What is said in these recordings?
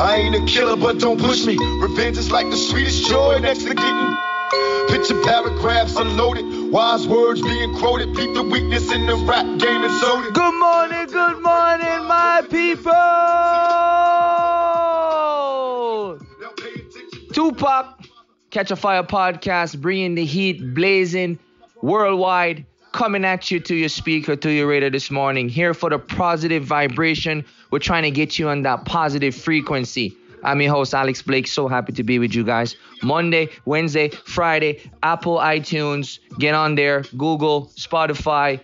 I ain't a killer, but don't push me. Revenge is like the sweetest joy next to getting. Picture paragraphs unloaded, wise words being quoted. Beat the weakness in the rap game and it. Good morning, good morning, my people. Tupac, Catch a Fire podcast, bringing the heat blazing worldwide, coming at you to your speaker, to your radio this morning. Here for the positive vibration. We're trying to get you on that positive frequency. I'm your host, Alex Blake. So happy to be with you guys. Monday, Wednesday, Friday, Apple, iTunes. Get on there, Google, Spotify.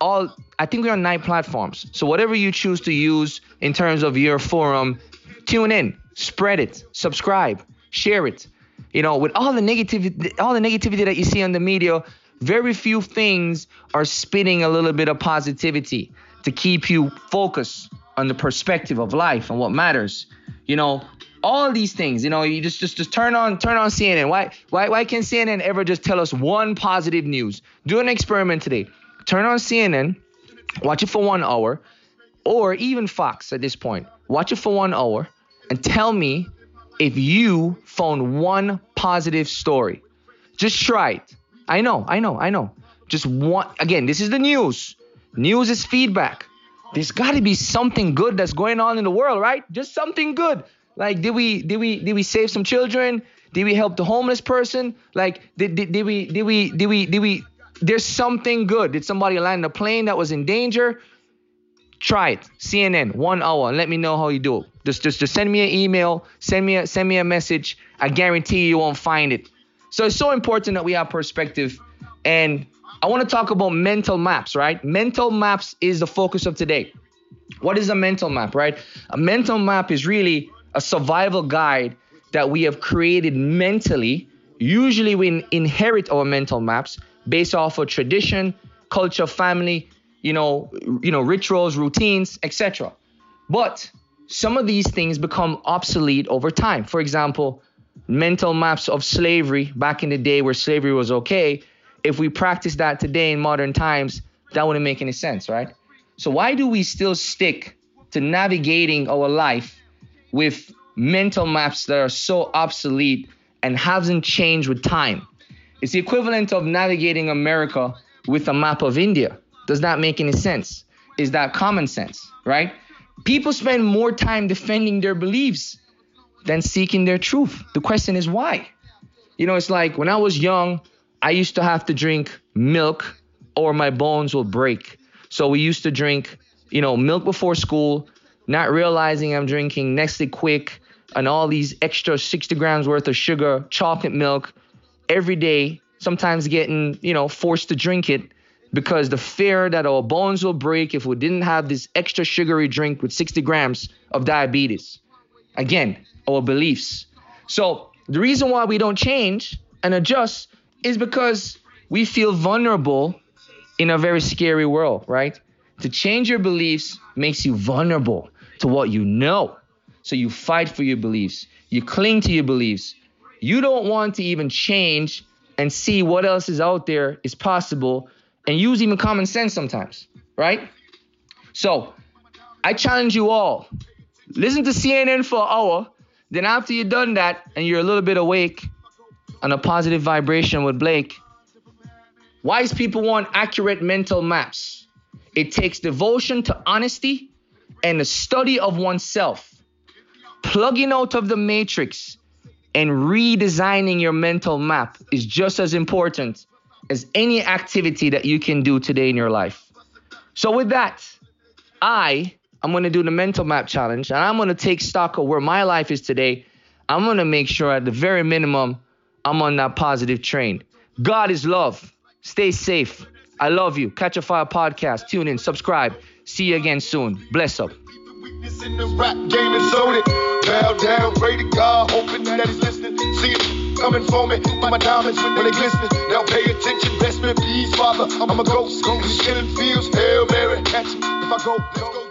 All I think we're on nine platforms. So whatever you choose to use in terms of your forum, tune in, spread it, subscribe, share it. You know, with all the negativity, all the negativity that you see on the media, very few things are spinning a little bit of positivity to keep you focused on the perspective of life and what matters. You know, all these things. You know, you just just just turn on turn on CNN. Why why why can't CNN ever just tell us one positive news? Do an experiment today. Turn on CNN, watch it for one hour, or even Fox at this point. Watch it for one hour and tell me if you found one positive story. Just try it. I know, I know, I know. Just one again, this is the news. News is feedback. There's got to be something good that's going on in the world, right? Just something good. Like did we did we did we save some children? Did we help the homeless person? Like did, did, did we did we did we did we there's something good. Did somebody land a plane that was in danger? Try it. CNN, one hour, let me know how you do it. Just, just, just send me an email, send me a, send me a message. I guarantee you won't find it. So it's so important that we have perspective. And I want to talk about mental maps, right? Mental maps is the focus of today. What is a mental map, right? A mental map is really a survival guide that we have created mentally. Usually, we inherit our mental maps based off of tradition, culture, family, you know, you know, rituals, routines, etc. But some of these things become obsolete over time. For example, mental maps of slavery back in the day where slavery was okay. If we practice that today in modern times, that wouldn't make any sense, right? So why do we still stick to navigating our life with mental maps that are so obsolete and hasn't changed with time? It's the equivalent of navigating America with a map of India. Does that make any sense? Is that common sense, right? People spend more time defending their beliefs than seeking their truth. The question is why? You know, it's like when I was young, I used to have to drink milk or my bones will break. So we used to drink, you know, milk before school, not realizing I'm drinking Nestle Quik and all these extra 60 grams worth of sugar, chocolate milk every day, sometimes getting, you know, forced to drink it because the fear that our bones will break if we didn't have this extra sugary drink with 60 grams of diabetes. Again, our beliefs. So the reason why we don't change and adjust is because we feel vulnerable in a very scary world, right? To change your beliefs makes you vulnerable to what you know. So you fight for your beliefs. You cling to your beliefs. You don't want to even change and see what else is out there is possible and use even common sense sometimes, right? So I challenge you all listen to CNN for an hour. Then, after you're done that and you're a little bit awake on a positive vibration with Blake, wise people want accurate mental maps. It takes devotion to honesty and the study of oneself, plugging out of the matrix and redesigning your mental map is just as important as any activity that you can do today in your life. So with that, I I'm going to do the mental map challenge and I'm going to take stock of where my life is today. I'm going to make sure at the very minimum I'm on that positive train. God is love. Stay safe. I love you. Catch a Fire podcast. Tune in, subscribe. See you again soon. Bless up. Bow down, pray to God, hoping that he's listening. See coming for me, my diamonds when they glisten. Now pay attention, best me please, Father. I'm a ghost, killing fields, Hail Mary, catch me if I go.